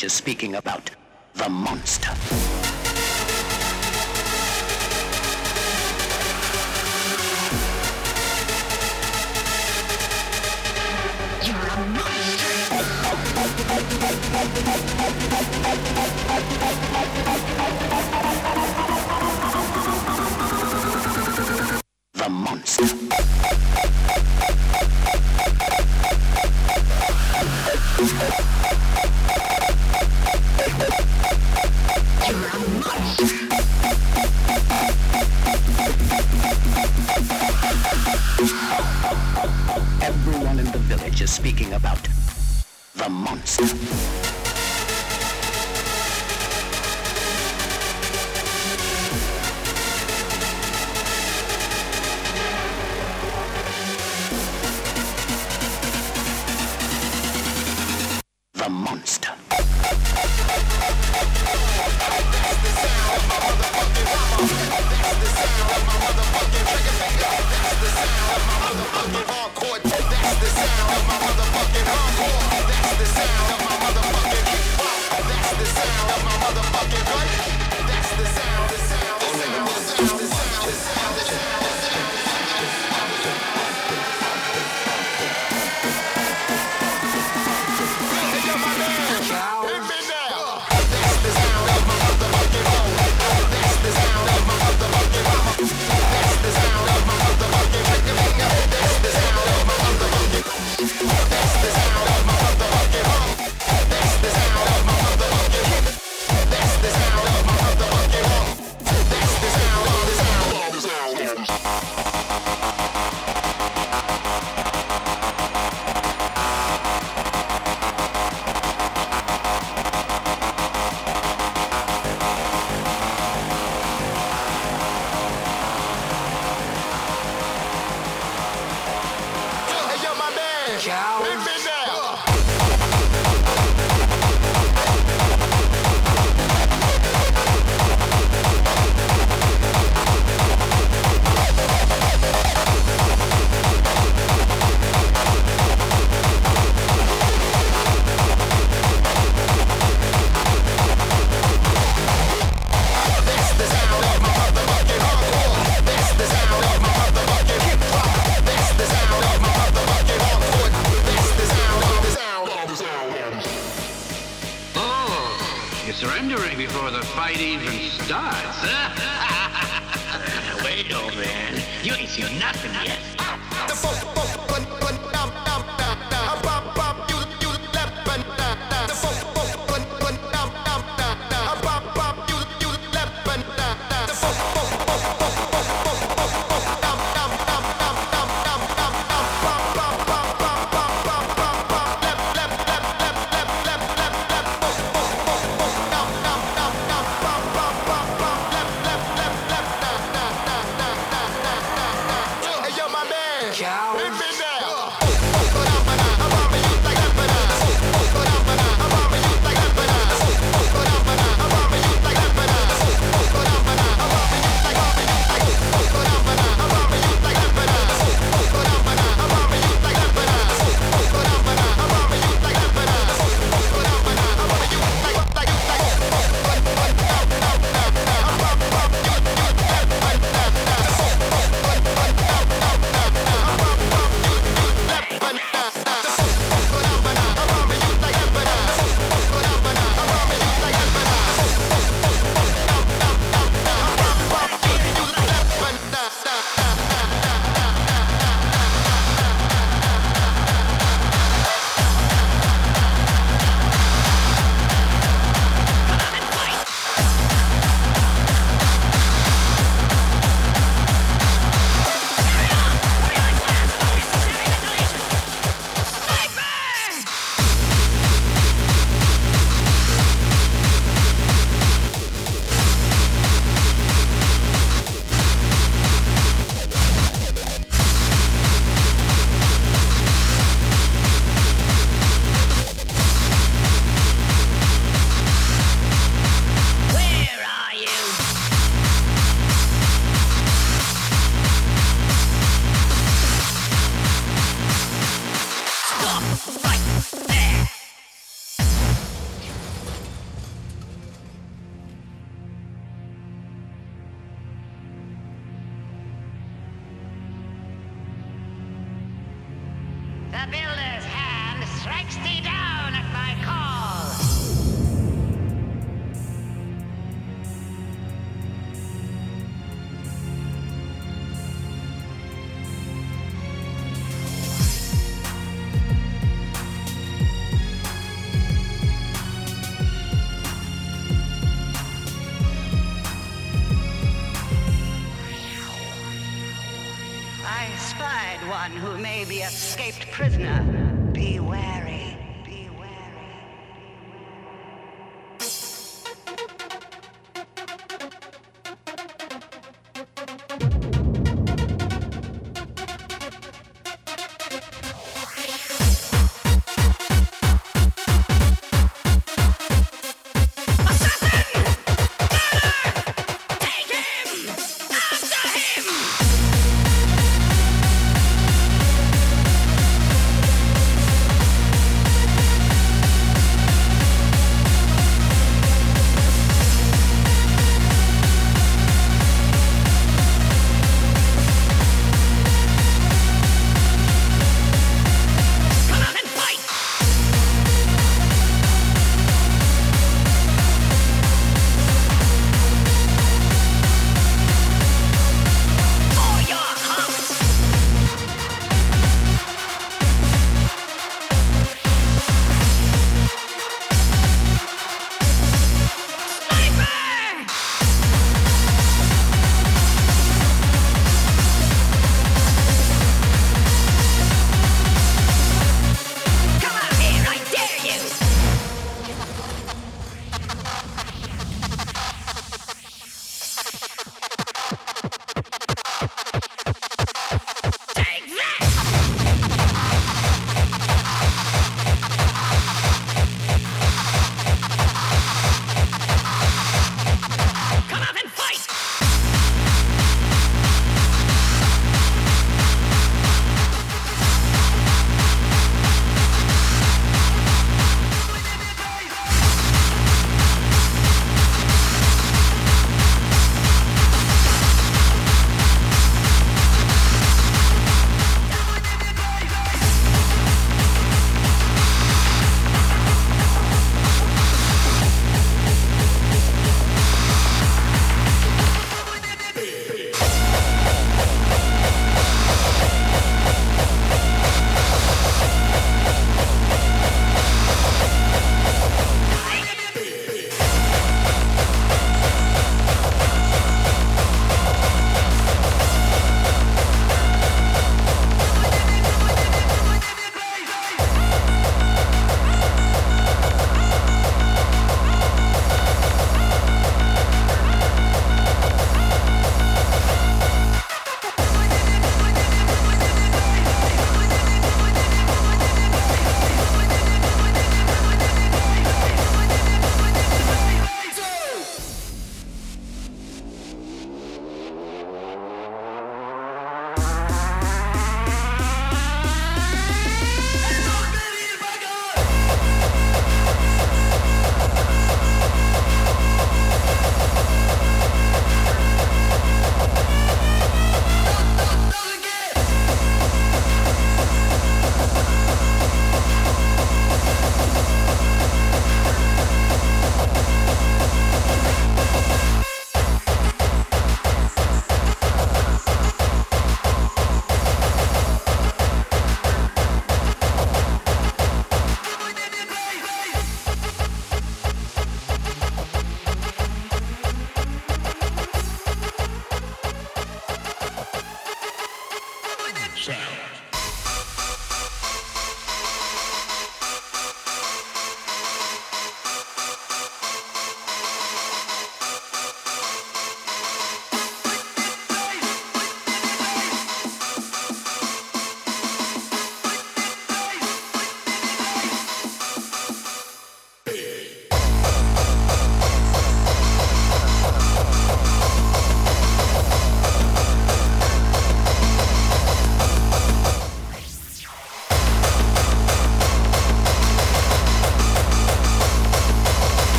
is speaking about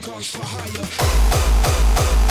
guns for hire.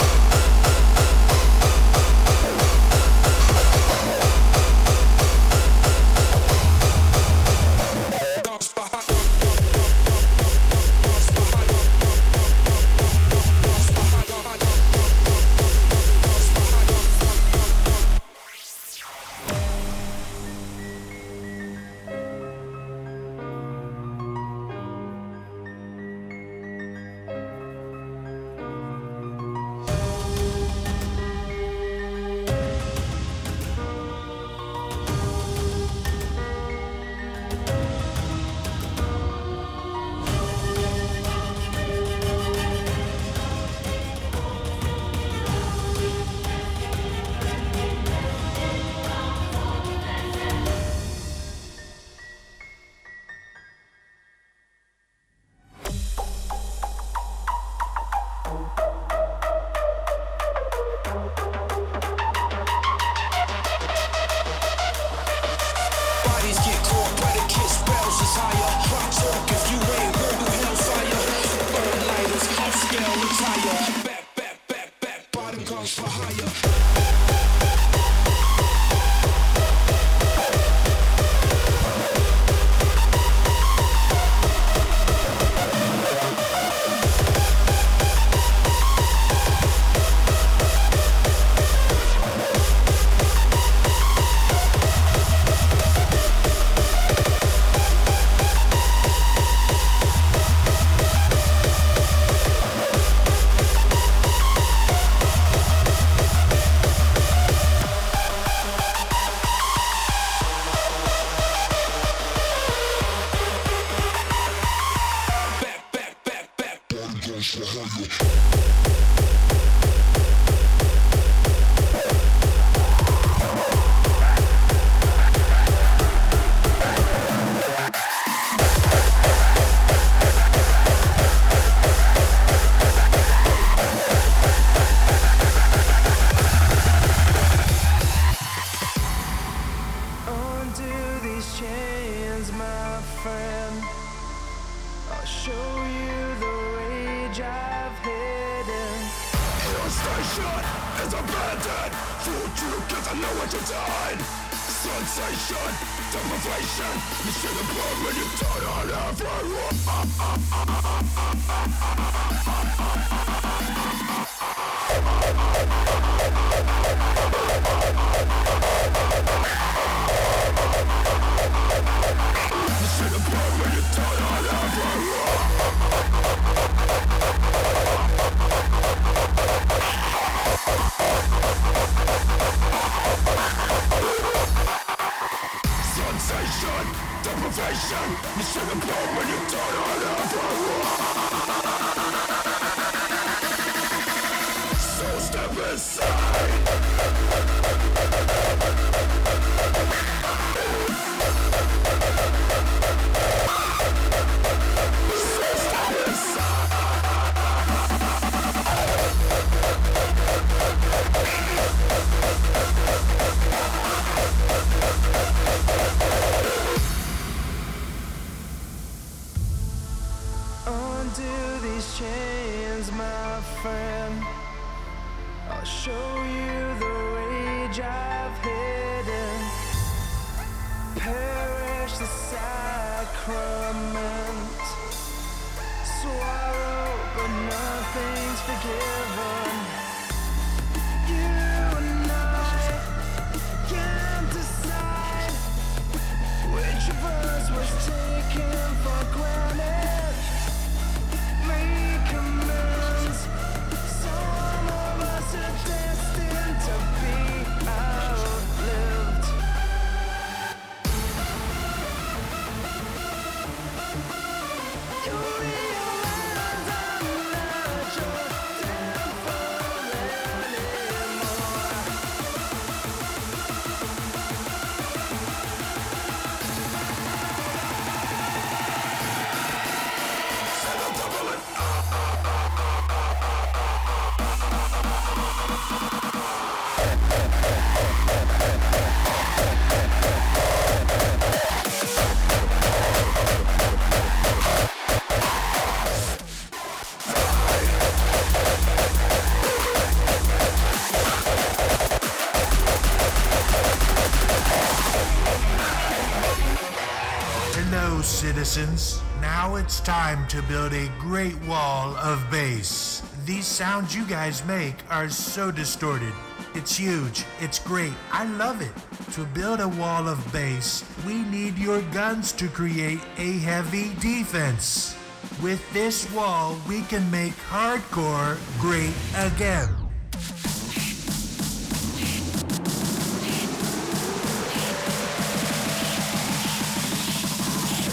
To build a great wall of bass. These sounds you guys make are so distorted. It's huge. It's great. I love it. To build a wall of bass, we need your guns to create a heavy defense. With this wall, we can make hardcore great again.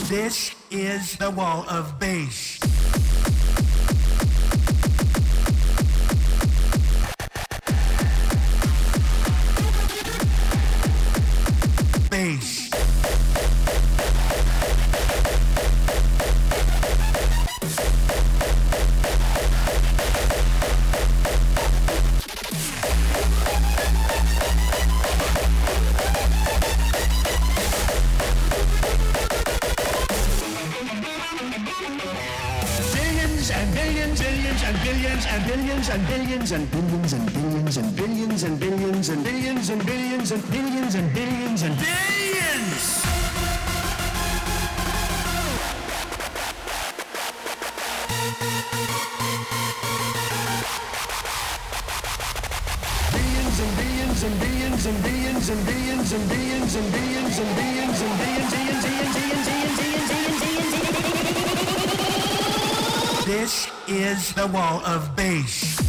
This is the wall of bass. Billions and billions and billions and billions and billions, billions, billions, billions, billions. This is the wall of bass.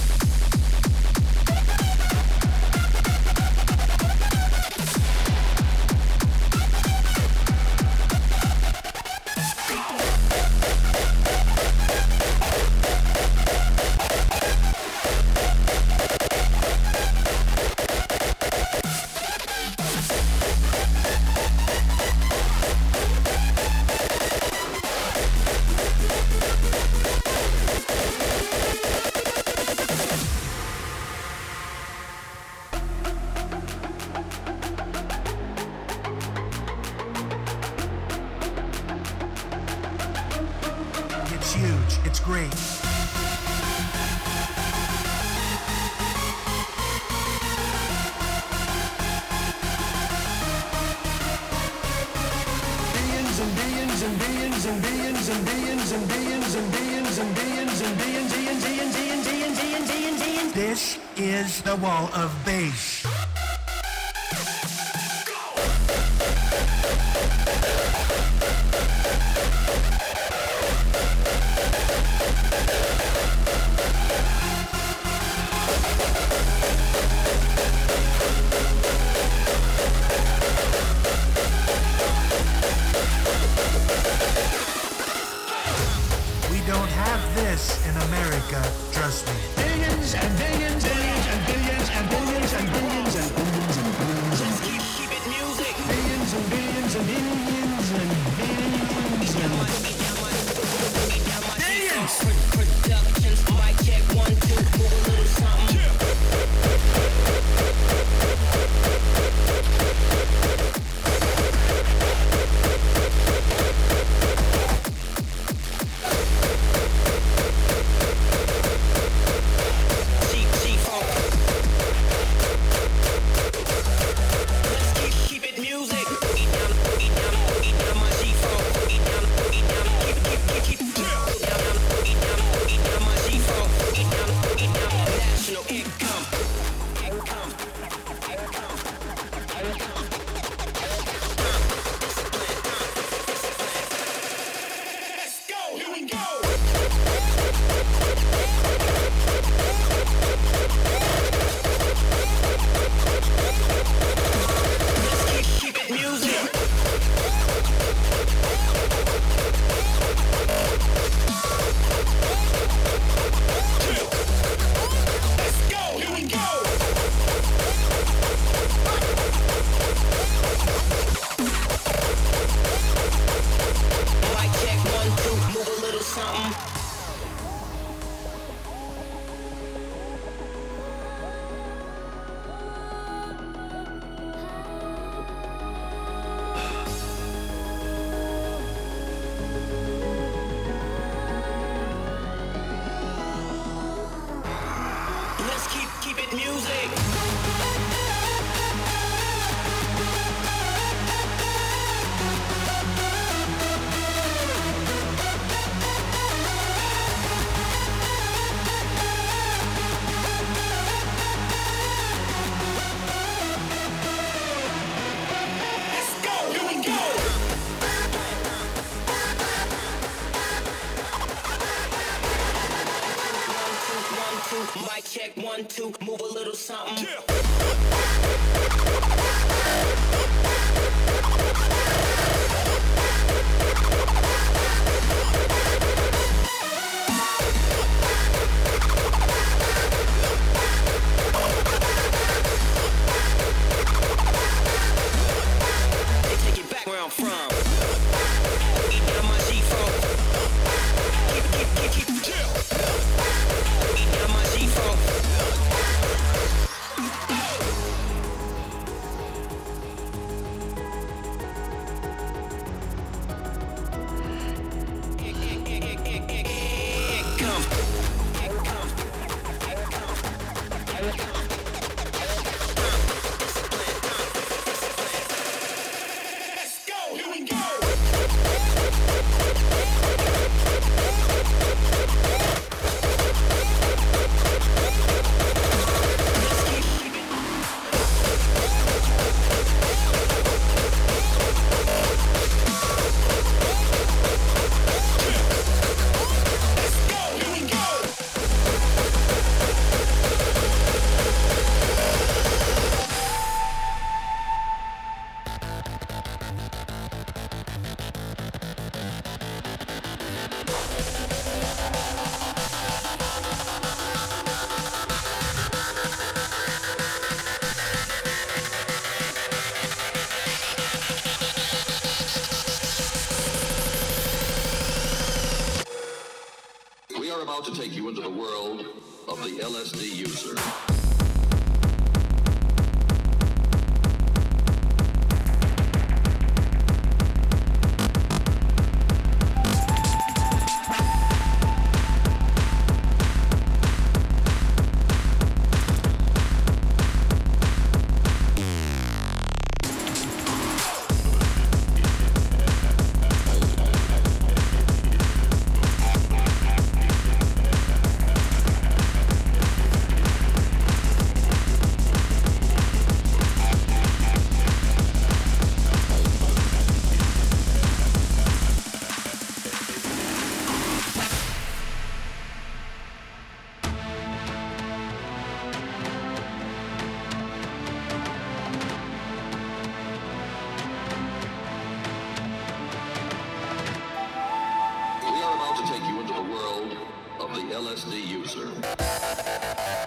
LSD user.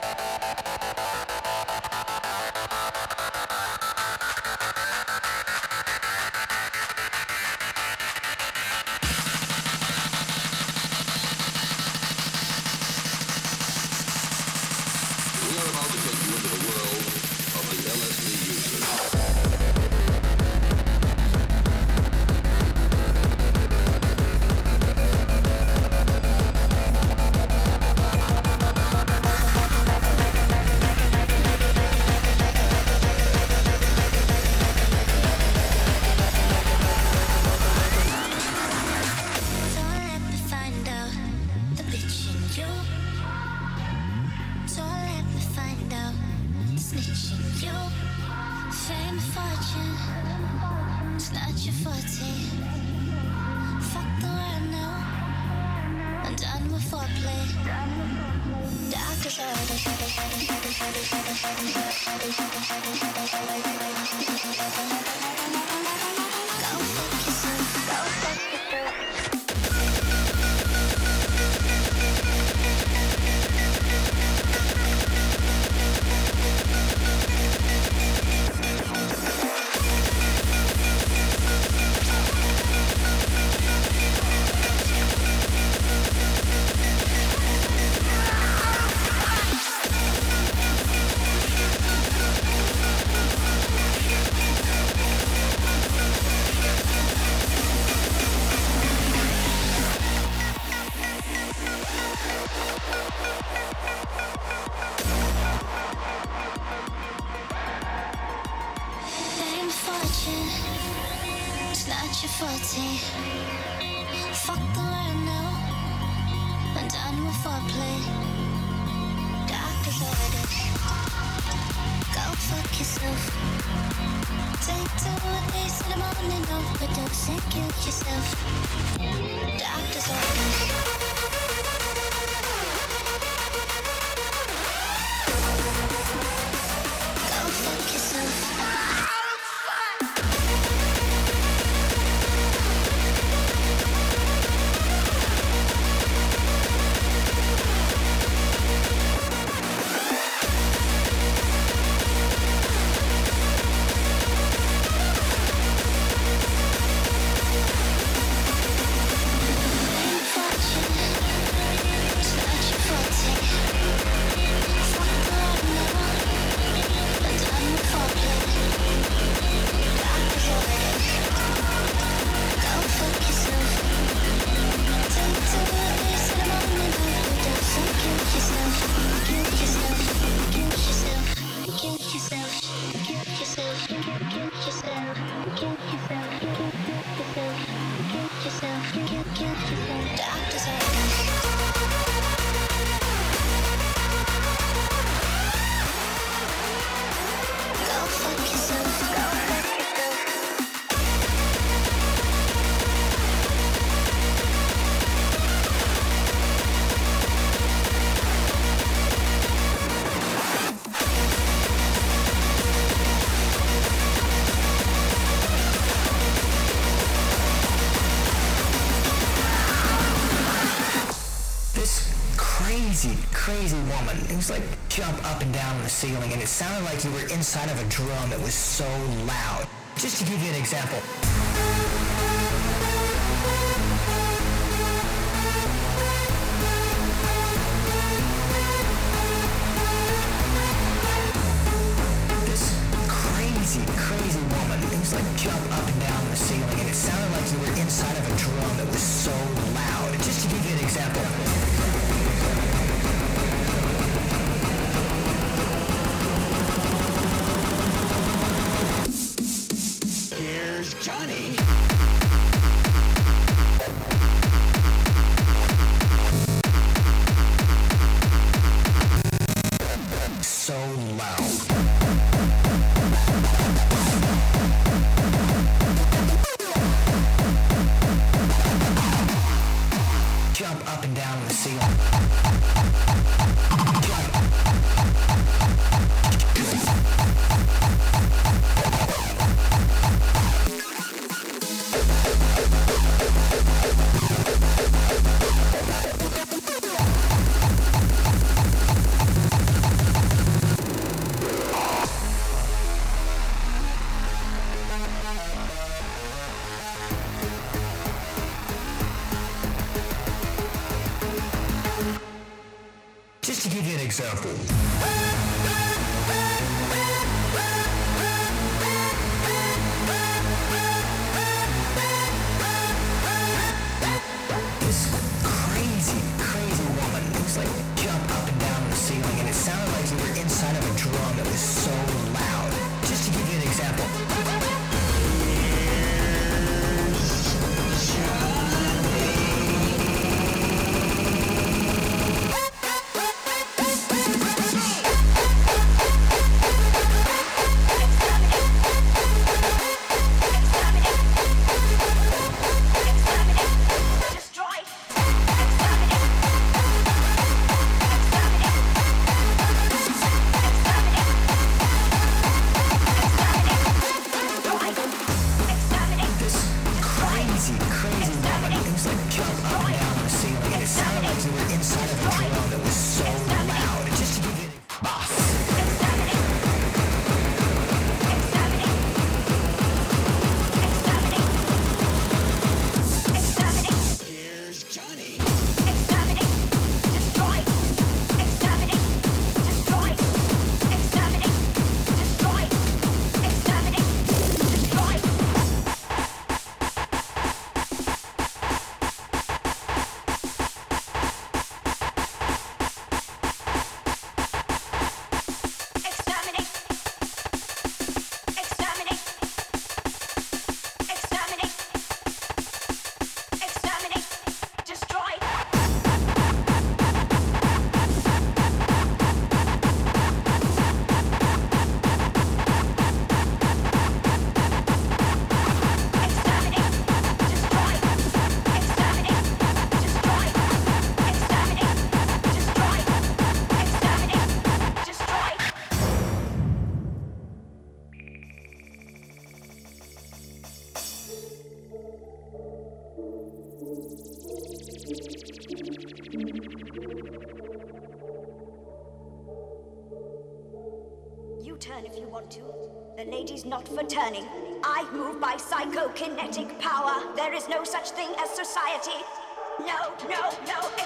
was like jump up and down on the ceiling, and it sounded like you were inside of a drum. It was so loud. Just to give you an example, psychokinetic power. There is no such thing as society. No, no, no.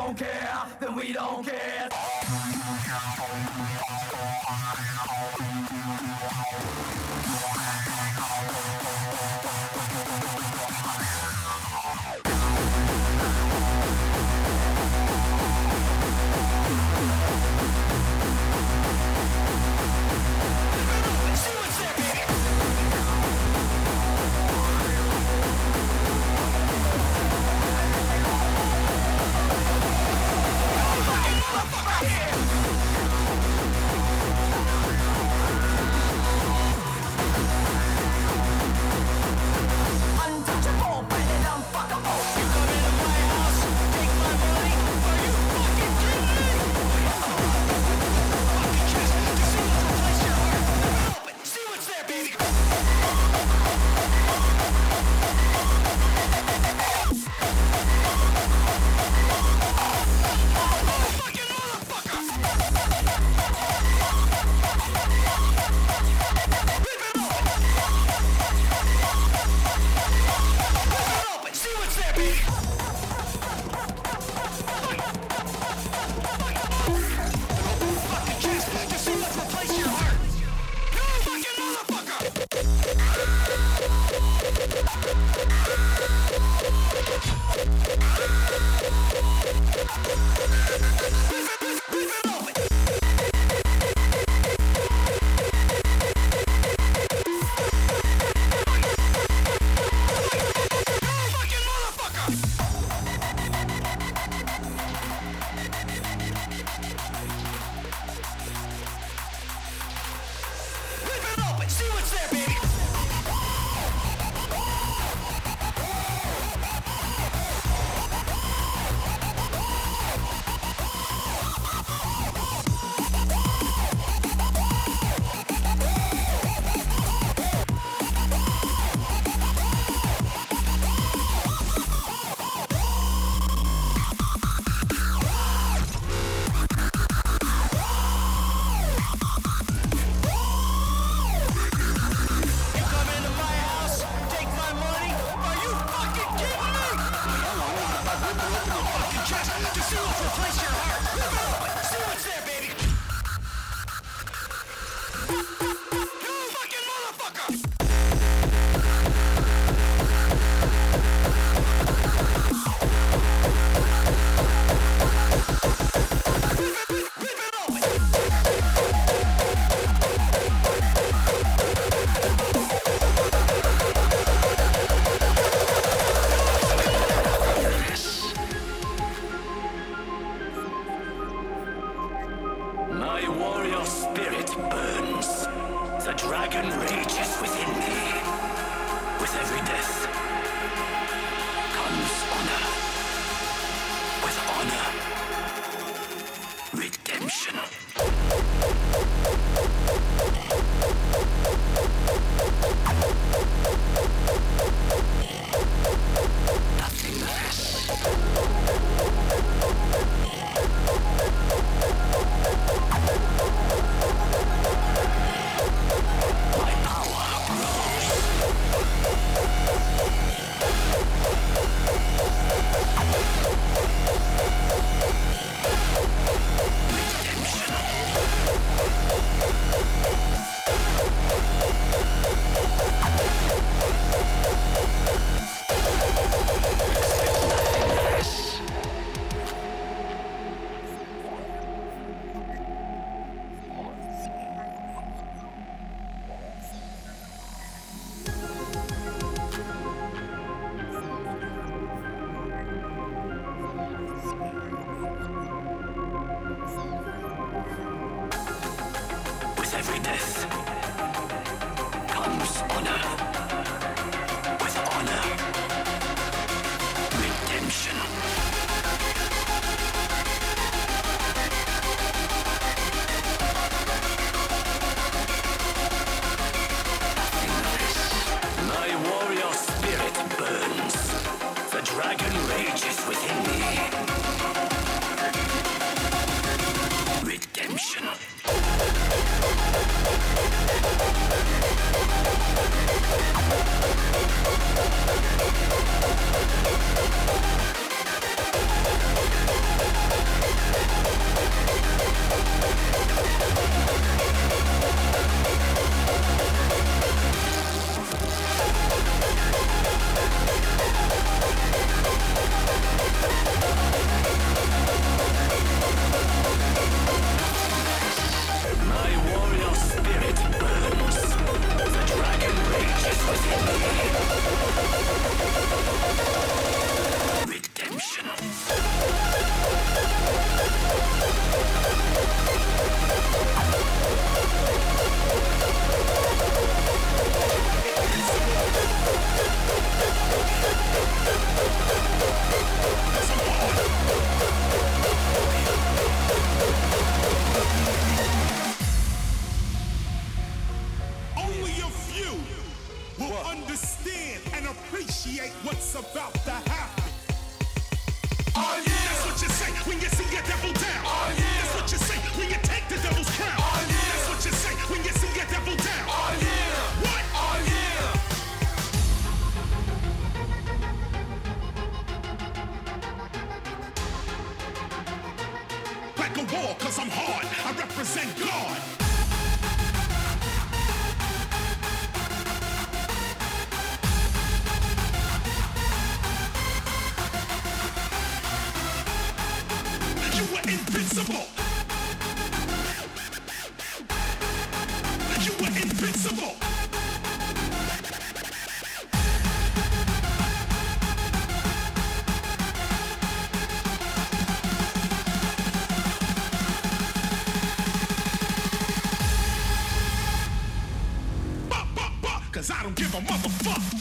Don't care, then we don't care. Untouchable, don't give a motherfucker.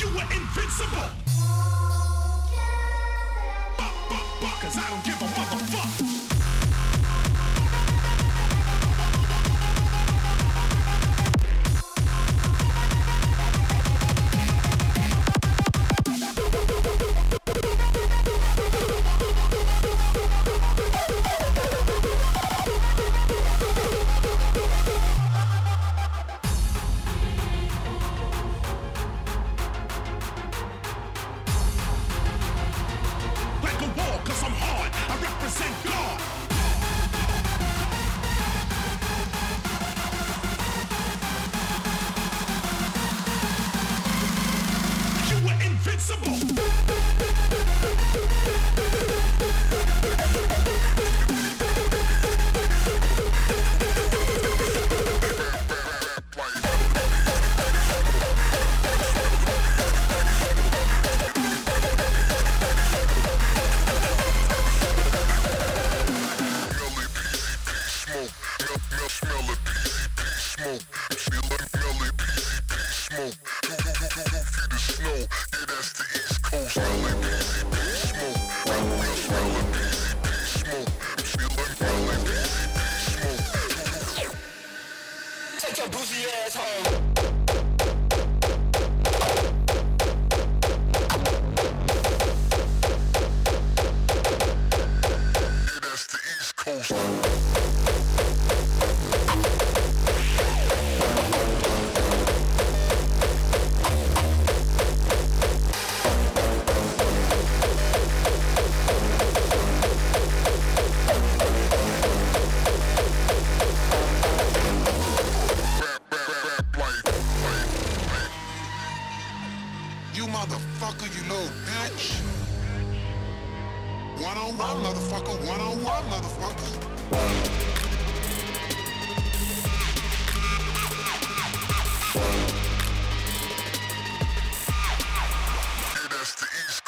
you were invincible. Cause I don't give a motherfucker.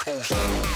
Cool.